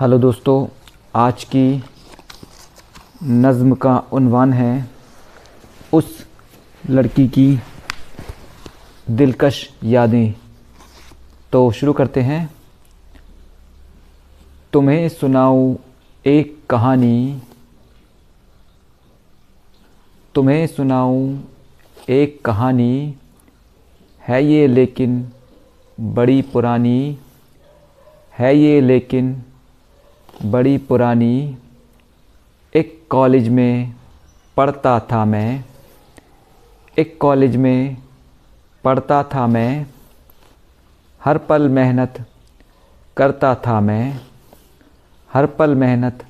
Hello दोस्तों, आज की नज़म का उन्वान है उस लड़की की दिलकश यादें। तो शुरू करते हैं। तुम्हें सुनाऊँ एक कहानी। तुम्हें सुनाऊँ एक कहानी। है ये लेकिन बड़ी पुरानी। है ये लेकिन बड़ी पुरानी एक कॉलेज में पढ़ता था मैं। एक कॉलेज में पढ़ता था मैं। हर पल मेहनत करता था मैं। हर पल मेहनत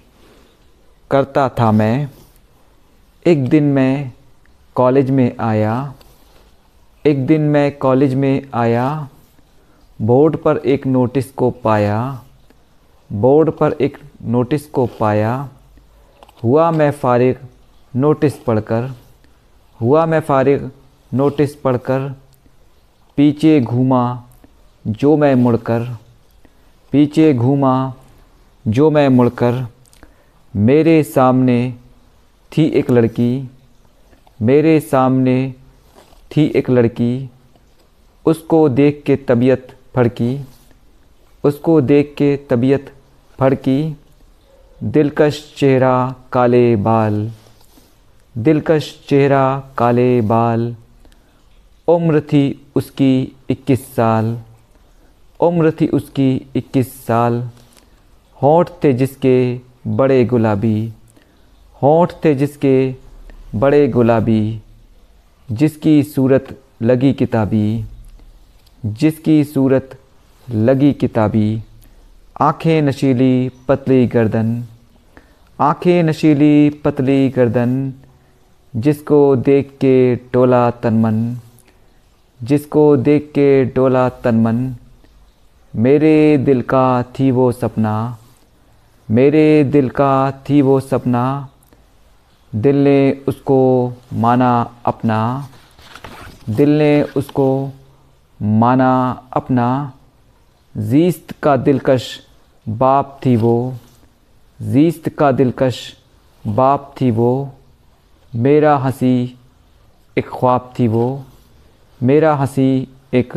करता था मैं। एक दिन मैं कॉलेज में आया। एक दिन मैं कॉलेज में आया। बोर्ड पर एक नोटिस को पाया। बोर्ड पर एक नोटिस को पाया, हुआ मैं फारिग नोटिस पढ़कर, हुआ मैं फारिग नोटिस पढ़कर, पीछे घूमा जो मैं मुड़कर, पीछे घूमा जो मैं मुड़कर, मेरे सामने थी एक लड़की, मेरे सामने थी एक लड़की, उसको देख के तबीयत फड़की, उसको देख के तबीयत फड़की दिलकश चेहरा काले बाल, दिलकश चेहरा काले बाल, उम्र थी उसकी इक्कीस साल, उम्र थी उसकी इक्कीस साल, होठ थे जिसके बड़े गुलाबी, होठ थे जिसके बड़े गुलाबी, जिसकी सूरत लगी किताबी, जिसकी सूरत लगी किताबी। आँखें नशीली पतली गर्दन, आँखें नशीली पतली गर्दन, जिसको देख के टोला तनमन, जिसको देख के टोला तनमन, मेरे दिल का थी वो सपना, मेरे दिल का थी वो सपना, दिल ने उसको माना अपना, दिल ने उसको माना अपना, जीस्त का दिलकश बाप थी वो। जीस्त का दिलकश बाप थी वो। मेरा हँसी एक ख्वाब थी वो। मेरा हँसी एक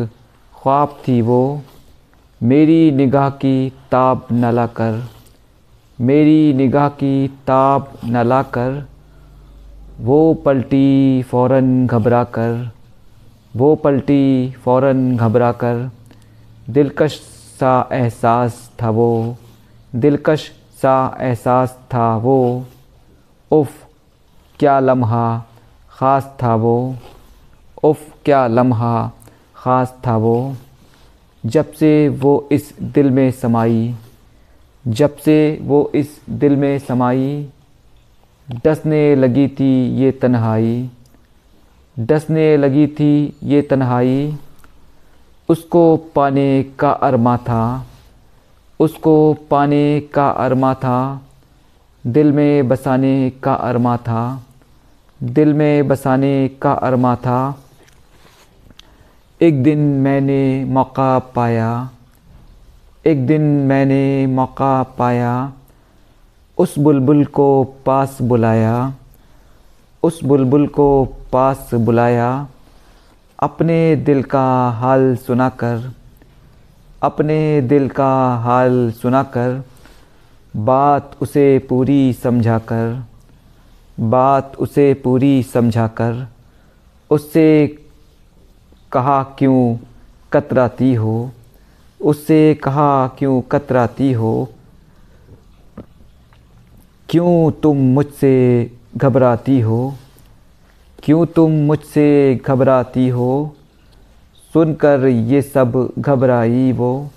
ख्वाब थी वो। मेरी निगाह की ताब न लाकर, मेरी निगाह की ताब न लाकर, वो पलटी फ़ौर घबरा कर वो पलटी फ़ौर घबरा कर दिलकश सा एहसास था वो दिलकश सा एहसास था वो उफ़, क्या लम्हा ख़ास था वो उफ़, क्या लम्हा ख़ास था वो जब से वो इस दिल में समाई, जब से वो इस दिल में समाई, डसने लगी थी ये तन्हाई, डसने लगी थी ये तन्हाई। उसको पाने का अरमा था। उसको पाने का अरमा था। दिल में बसाने का अरमा था। दिल में बसाने का अरमा था। एक दिन मैंने मौका पाया। एक दिन मैंने मौका पाया। उस बुलबुल को पास बुलाया। उस बुलबुल को पास बुलाया। अपने दिल का हाल सुनाकर, अपने दिल का हाल सुनाकर, बात उसे पूरी समझाकर, बात उसे पूरी समझाकर, उससे कहा क्यों कतराती हो, उससे कहा क्यों कतराती हो, क्यों तुम मुझसे घबराती हो क्यों तुम मुझसे घबराती हो? सुनकर ये सब घबराई वो।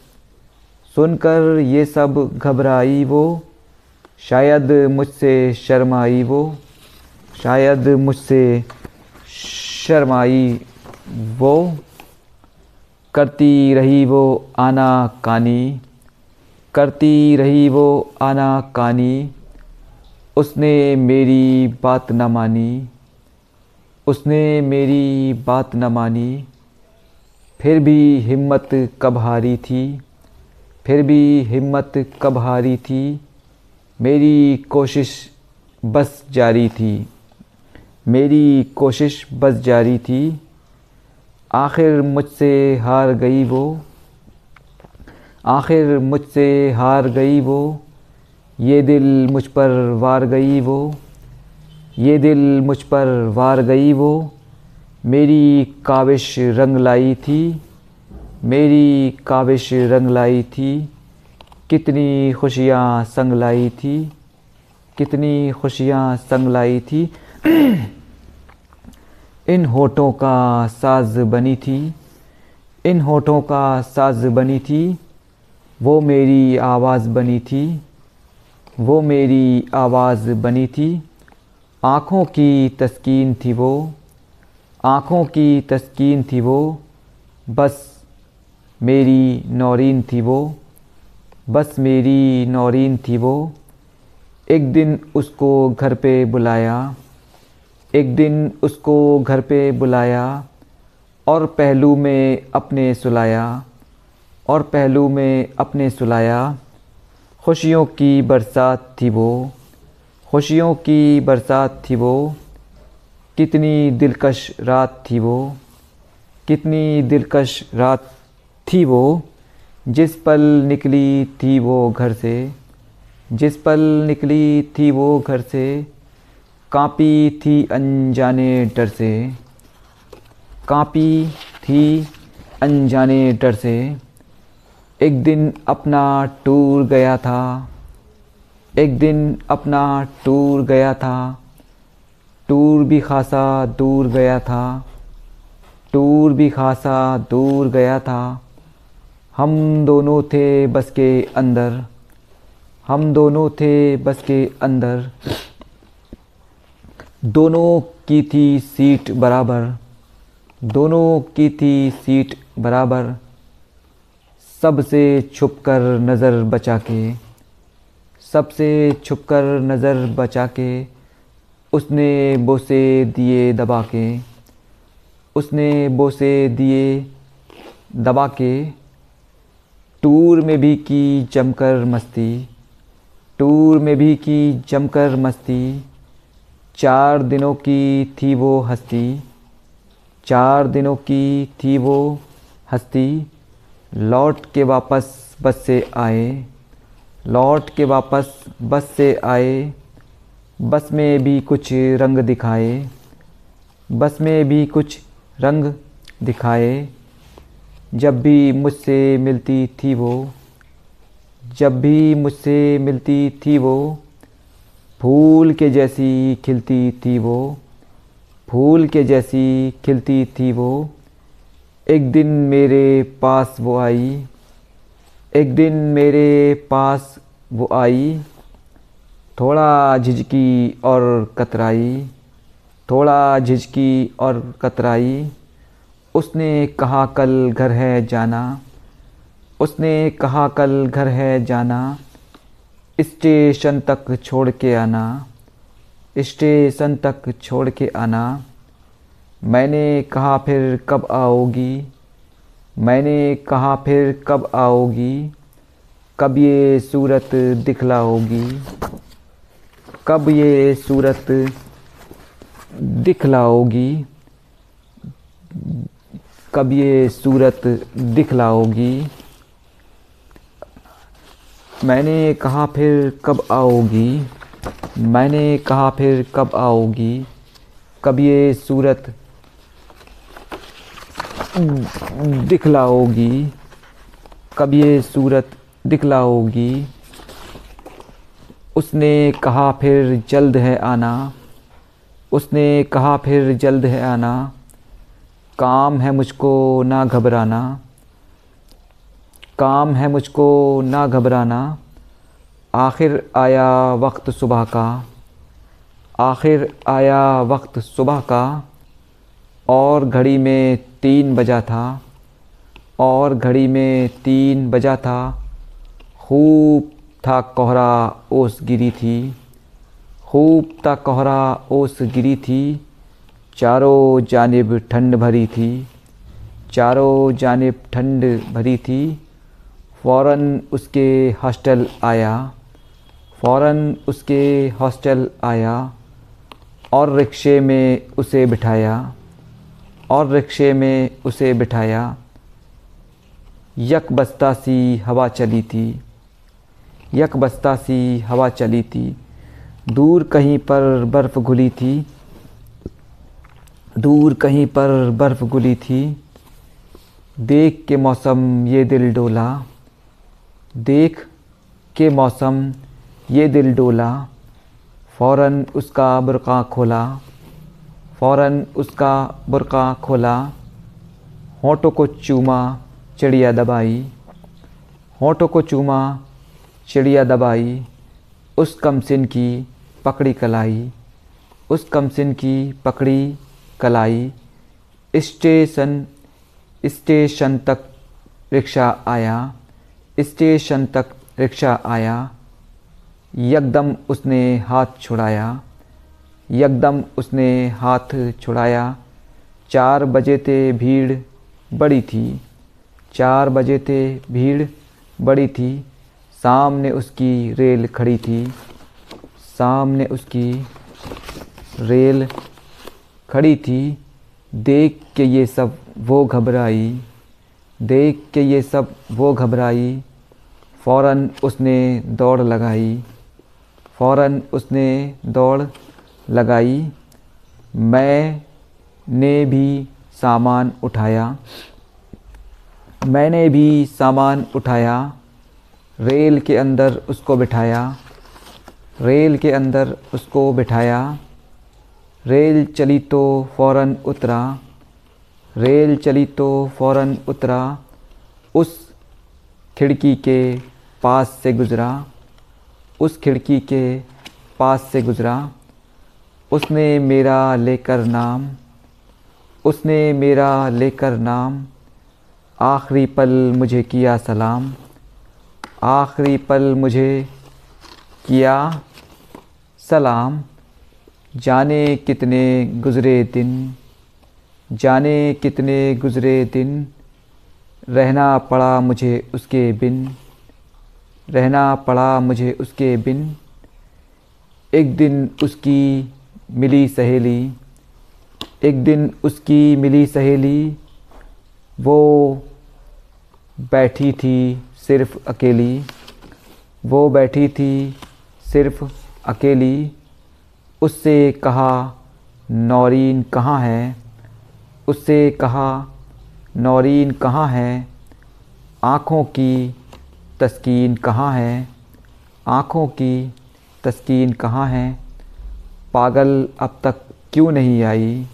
सुनकर ये सब घबराई वो। शायद मुझसे शर्माई वो। शायद मुझसे शर्माई वो। करती रही वो आना कानी। करती रही वो आना कानी। उसने मेरी बात न मानी। उसने मेरी बात न मानी। फिर भी हिम्मत कब हारी थी? फिर भी हिम्मत कब हारी थी? मेरी कोशिश बस जारी थी। मेरी कोशिश बस जारी थी। आखिर मुझसे हार गई वो। आखिर मुझसे हार गई वो। ये दिल मुझ पर वार गई वो। ये दिल मुझ पर वार गई वो। मेरी काविश रंग लाई थी। मेरी काविश रंग लाई थी। कितनी खुशियाँ संग लाई थी। कितनी खुशियाँ संग लाई थी। इन होठों का साज बनी थी। इन होठों का साज बनी थी। वो मेरी आवाज़ बनी थी। वो मेरी आवाज़ बनी थी। आँखों की तस्कीन थी वो, आँखों की तस्कीन थी वो, बस मेरी नौरीन थी वो, बस मेरी नौरीन थी वो। एक दिन उसको घर पे बुलाया, एक दिन उसको घर पे बुलाया और पहलू में अपने सुलाया, और पहलू में अपने सुलाया। खुशियों की बरसात थी वो। खुशियों की बरसात थी वो, कितनी दिलकश रात थी वो, कितनी दिलकश रात थी वो, जिस पल निकली थी वो घर से, जिस पल निकली थी वो घर से, कांपी थी अनजाने डर से, कांपी थी अनजाने डर से, एक दिन अपना टूर गया था। एक दिन अपना टूर गया था। टूर भी खासा दूर गया था। टूर भी खासा दूर गया था। हम दोनों थे बस के अंदर। हम दोनों थे बस के अंदर। दोनों की थी सीट बराबर। दोनों की थी सीट बराबर। सबसे छुप कर नज़र बचा के। सबसे छुप कर नज़र बचा के उसने बोसे दिए दबा के, उसने बोसे दिए दबा के, टूर में भी की जमकर मस्ती, टूर में भी की जमकर मस्ती, चार दिनों की थी वो हस्ती, चार दिनों की थी वो हस्ती, लौट के वापस बस से आए। लौट के वापस बस से आए, बस में भी कुछ रंग दिखाए, बस में भी कुछ रंग दिखाए। जब भी मुझसे मिलती थी वो, जब भी मुझसे मिलती थी वो, फूल के जैसी खिलती थी वो, फूल के जैसी खिलती थी वो। एक दिन मेरे पास वो आई एक दिन मेरे पास वो आई, थोड़ा झिझकी और कतराई, थोड़ा झिझकी और कतराई। उसने कहा, कल घर है जाना। उसने कहा, कल घर है जाना। स्टेशन तक छोड़ के आना। स्टेशन तक छोड़ के आना। मैंने कहा, फिर कब आओगी? मैंने कहा, फिर कब आओगी? कब ये सूरत दिखलाओगी? कब ये सूरत दिखलाओगी? कब ये सूरत दिखलाओगी? मैंने कहा, फिर कब आओगी? मैंने कहा, फिर कब आओगी? कब ये सूरत दिखलाओगी। कब ये सूरत दिखलाओगी? उसने कहा, फिर जल्द है आना। उसने कहा, फिर जल्द है आना। काम है मुझको ना घबराना। काम है मुझको ना घबराना। आखिर आया वक्त सुबह का। आखिर आया वक्त सुबह का। और घड़ी में तीन बजा था और घड़ी में तीन बजा था। खूब था कोहरा, ओस गिरी थी। खूब था कोहरा, ओस गिरी थी। चारों जानब ठंड भरी थी। चारों जानब ठंड भरी थी। फ़ौरन उसके हॉस्टल आया। फ़ौरन उसके हॉस्टल आया और रिक्शे में उसे बिठाया। और रिक्शे में उसे बिठाया। यक बस्ता सी हवा चली थी। यक बस्ता सी हवा चली थी। दूर कहीं पर बर्फ़ घुली थी। दूर कहीं पर बर्फ़ घुली थी। देख के मौसम ये दिल डोला। देख के मौसम ये दिल डोला। फ़ौरन उसका बुरक़ा खोला। फ़ौरन उसका बुरक़ा खोला, होठों को चूमा, चिड़िया दबाई। होठों को चूमा, चिड़िया दबाई, उस कमसिन की पकड़ी कलाई, उस कमसिन की पकड़ी कलाई। स्टेशन स्टेशन तक रिक्शा आया, स्टेशन तक रिक्शा आया, यकदम उसने हाथ छुड़ाया। यकदम उसने हाथ छुड़ाया। चार बजे थे भीड़ बड़ी थी। चार बजे थे भीड़ बड़ी थी। सामने उसकी रेल खड़ी थी। सामने उसकी रेल खड़ी थी। देख के ये सब वो घबराई। देख के ये सब वो घबराई। फ़ौरन उसने दौड़ लगाई। फ़ौरन उसने दौड़ लगाई। मैं ने भी सामान उठाया। मैंने भी सामान उठाया। रेल के अंदर उसको बिठाया। रेल के अंदर उसको बिठाया। रेल चली तो फ़ौरन उतरा। रेल चली तो फ़ौरन उतरा। उस खिड़की के पास से गुज़रा। उस खिड़की के पास से गुज़रा। उसने मेरा लेकर नाम, उसने मेरा लेकर नाम, आखिरी पल मुझे किया सलाम, आखिरी पल मुझे किया सलाम। जाने कितने गुज़रे दिन, जाने कितने गुज़रे दिन, रहना पड़ा मुझे उसके बिन, रहना पड़ा मुझे उसके बिन। एक दिन उसकी मिली सहेली। एक दिन उसकी मिली सहेली, वो बैठी थी सिर्फ़ अकेली। वो बैठी थी सिर्फ़ अकेली। उससे कहा, नौरीन कहाँ है? उससे कहा, नौरीन कहाँ है? आँखों की तस्कीन कहाँ है? आँखों की तस्कीन कहाँ है? पागल अब तक क्यों नहीं आई?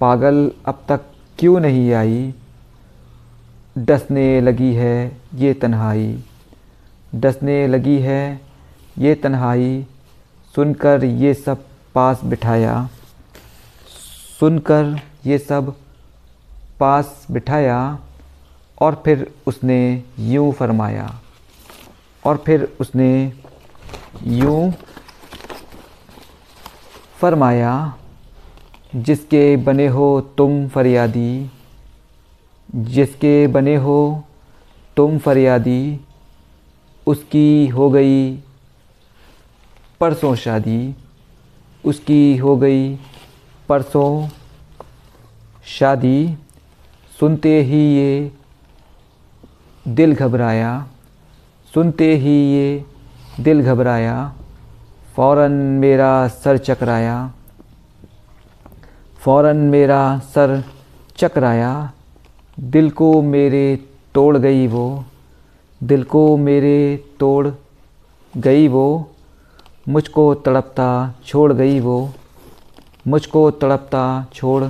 पागल अब तक क्यों नहीं आई? डसने लगी है ये तन्हाई। डसने लगी है ये तन्हाई, सुनकर ये सब पास बिठाया। सुनकर ये सब पास बिठाया और फिर उसने यूँ फरमाया। और फिर उसने यूँ फरमाया, जिसके बने हो तुम फरियादी, जिसके बने हो तुम फरियादी, उसकी हो गई परसों शादी, उसकी हो गई परसों शादी। सुनते ही ये दिल घबराया, सुनते ही ये दिल घबराया। फ़ौरन मेरा सर चकराया। फ़ौरन मेरा सर चकराया। दिल को मेरे तोड़ गई वो। दिल को मेरे तोड़ गई वो। मुझको तड़पता छोड़ गई वो। मुझको तड़पता छोड़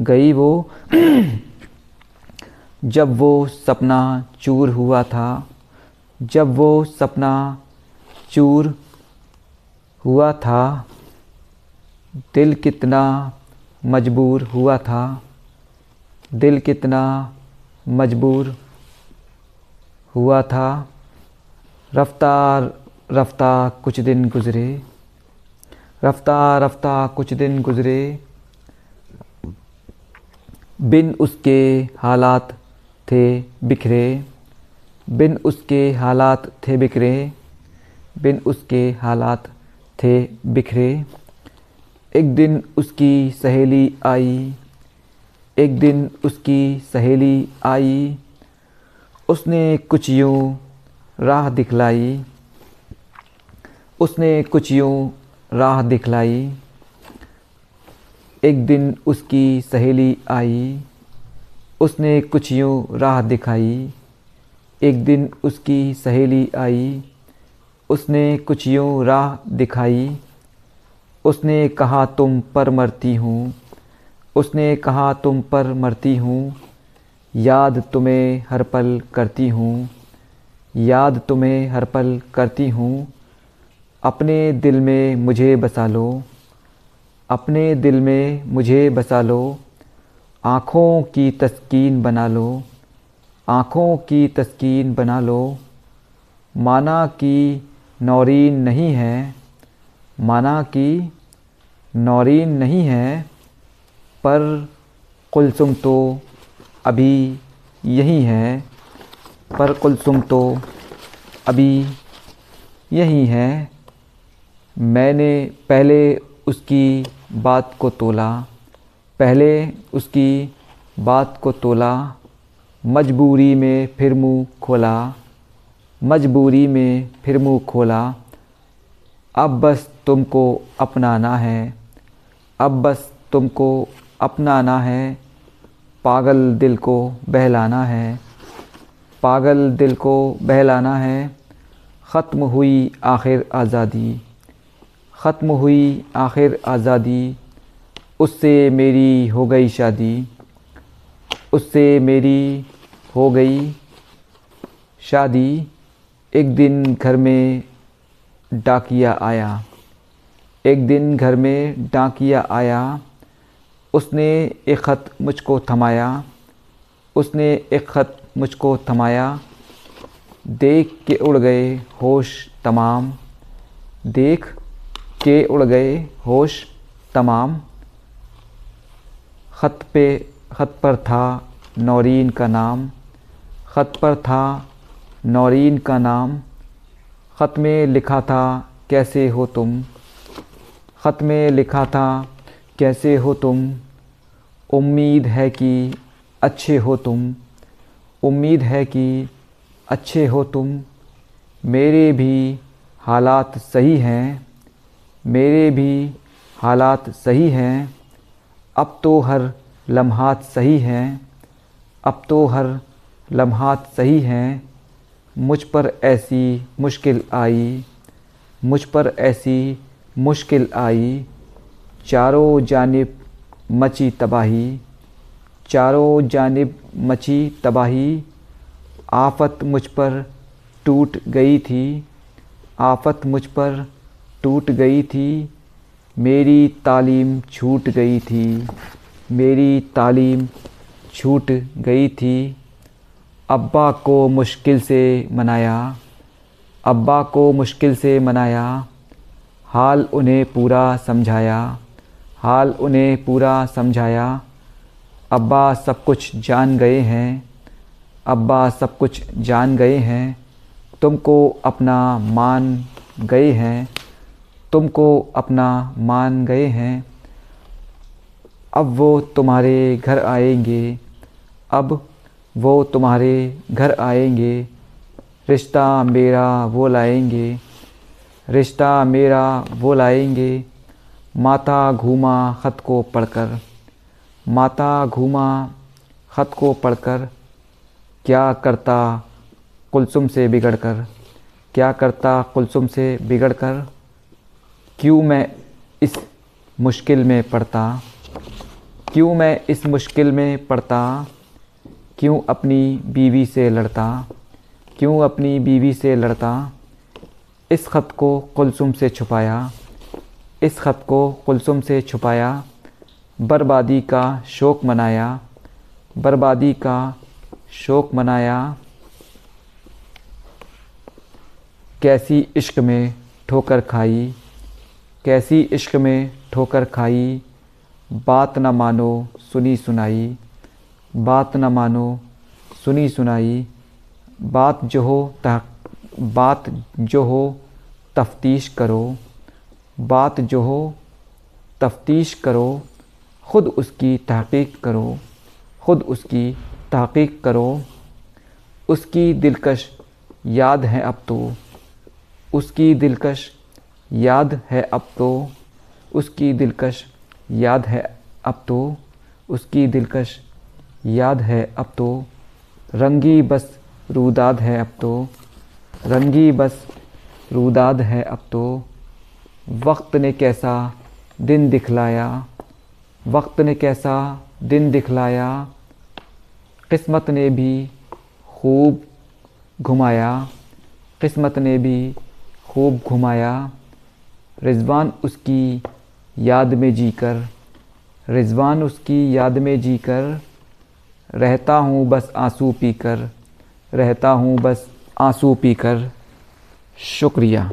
गई वो। जब वो सपना चूर हुआ था। जब वो सपना चूर हुआ था। दिल कितना मजबूर हुआ था। दिल कितना मजबूर हुआ था। रफ्तार रफ्ता कुछ दिन गुज़रे। रफ्ता रफ्ता कुछ दिन गुज़रे। बिन उसके हालात थे बिखरे। बिन उसके हालात थे बिखरे। बिन उसके हालात थे बिखरे। एक दिन उसकी सहेली आई। एक दिन उसकी सहेली आई। उसने कुछ यूँ राह दिखलाई। उसने कुछ यूँ राह दिखलाई। एक दिन उसकी सहेली आई। उसने कुछ यूँ राह दिखाई। एक दिन उसकी सहेली आई। उसने कुछ यूँ राह दिखाई। उसने कहा, तुम पर मरती हूँ। उसने कहा, तुम पर मरती हूँ। याद तुम्हें हर पल करती हूँ। याद तुम्हें हर पल करती हूँ। अपने दिल में मुझे बसा लो। अपने दिल में मुझे बसा लो। आँखों की तस्कीन बना लो। आँखों की तस्कीन बना लो। माना कि नौरीन नहीं है, माना कि नौरीन नहीं है, पर कुलसुम तो अभी यही है, पर कुलसुम तो अभी यही है। मैंने पहले उसकी बात को तोला, पहले उसकी बात को तोला, मजबूरी में फिर मुँह खोला। मजबूरी में फिर मुँह खोला, अब बस तुमको अपनाना है, अब बस तुमको अपनाना है, पागल दिल को बहलाना है, पागल दिल को बहलाना है, ख़त्म हुई आखिर आज़ादी, ख़त्म हुई आखिर आज़ादी, उससे मेरी हो गई शादी, उससे मेरी हो गई शादी। एक दिन घर में डाकिया आया। एक दिन घर में डाकिया आया। उसने एक ख़त मुझको थमाया। उसने एक ख़त मुझको थमाया। देख के उड़ गए होश तमाम। देख के उड़ गए होश तमाम। ख़त पे, ख़त पर था नौरीन का नाम। ख़त पर था नौरीन का नाम, ख़त में लिखा था, कैसे हो तुम? ख़त में लिखा था, कैसे हो तुम? उम्मीद है कि अच्छे हो तुम। उम्मीद है कि अच्छे हो तुम। मेरे भी हालात सही हैं। मेरे भी हालात सही हैं। अब तो हर लम्हात सही हैं। अब तो हर लम्हात सही हैं। मुझ पर ऐसी मुश्किल आई, मुझ पर ऐसी मुश्किल आई। चारों जानब मची तबाही, चारों जानब मची तबाही। आफत मुझ पर टूट गई थी, आफत मुझ पर टूट गई थी। मेरी तालीम छूट गई थी, मेरी तालीम छूट गई थी। अब्बा को मुश्किल से मनाया। अब्बा को मुश्किल से मनाया। हाल उन्हें पूरा समझाया। हाल उन्हें पूरा समझाया। अब्बा सब कुछ जान गए हैं। अब्बा सब कुछ जान गए हैं। तुमको अपना मान गए हैं। तुमको अपना मान गए हैं। अब वो तुम्हारे घर आएँगे। अब वो तुम्हारे घर आएँगे, रिश्ता मेरा वो लाएँगे, रिश्ता मेरा वो लाएँगे। माता घूमा ख़त को पढ़कर, माता घूमा ख़त को पढ़कर, क्या करता कुलसुम से बिगड़ कर क्या करता कुलसुम से बिगड़ कर क्यों मैं इस मुश्किल में पड़ता, क्यों मैं इस मुश्किल में पड़ता? क्यों अपनी बीवी से लड़ता? क्यों अपनी बीवी से लड़ता? इस ख़त को कुलसुम से छुपाया। इस ख़त को कुलसुम से छुपाया। बर्बादी का शोक मनाया। बर्बादी का शोक मनाया। कैसी इश्क में ठोकर खाई? कैसी इश्क में ठोकर खाई? बात न मानो सुनी सुनाई। बात न मानो, सुनी सुनाई। बात जो हो, तह, बात जो हो, तफ्तीश करो। बात जो हो, तफ्तीश करो। ख़ुद उसकी तहकीक करो। ख़ुद उसकी तहकीक करो। उसकी दिलकश याद है अब तो। उसकी दिलकश याद है अब तो। उसकी दिलकश याद है अब तो। उसकी दिलकश याद है अब तो। रंगी बस रूदाद है अब तो। रंगी बस रूदाद है अब तो। वक्त ने कैसा दिन दिखलाया? वक्त ने कैसा दिन दिखलाया? किस्मत ने भी खूब घुमाया। किस्मत ने भी खूब घुमाया। रिजवान उसकी याद में जीकर, रिजवान उसकी याद में जीकर रहता हूँ बस आँसू पीकर रहता हूँ बस आँसू पीकर। शुक्रिया।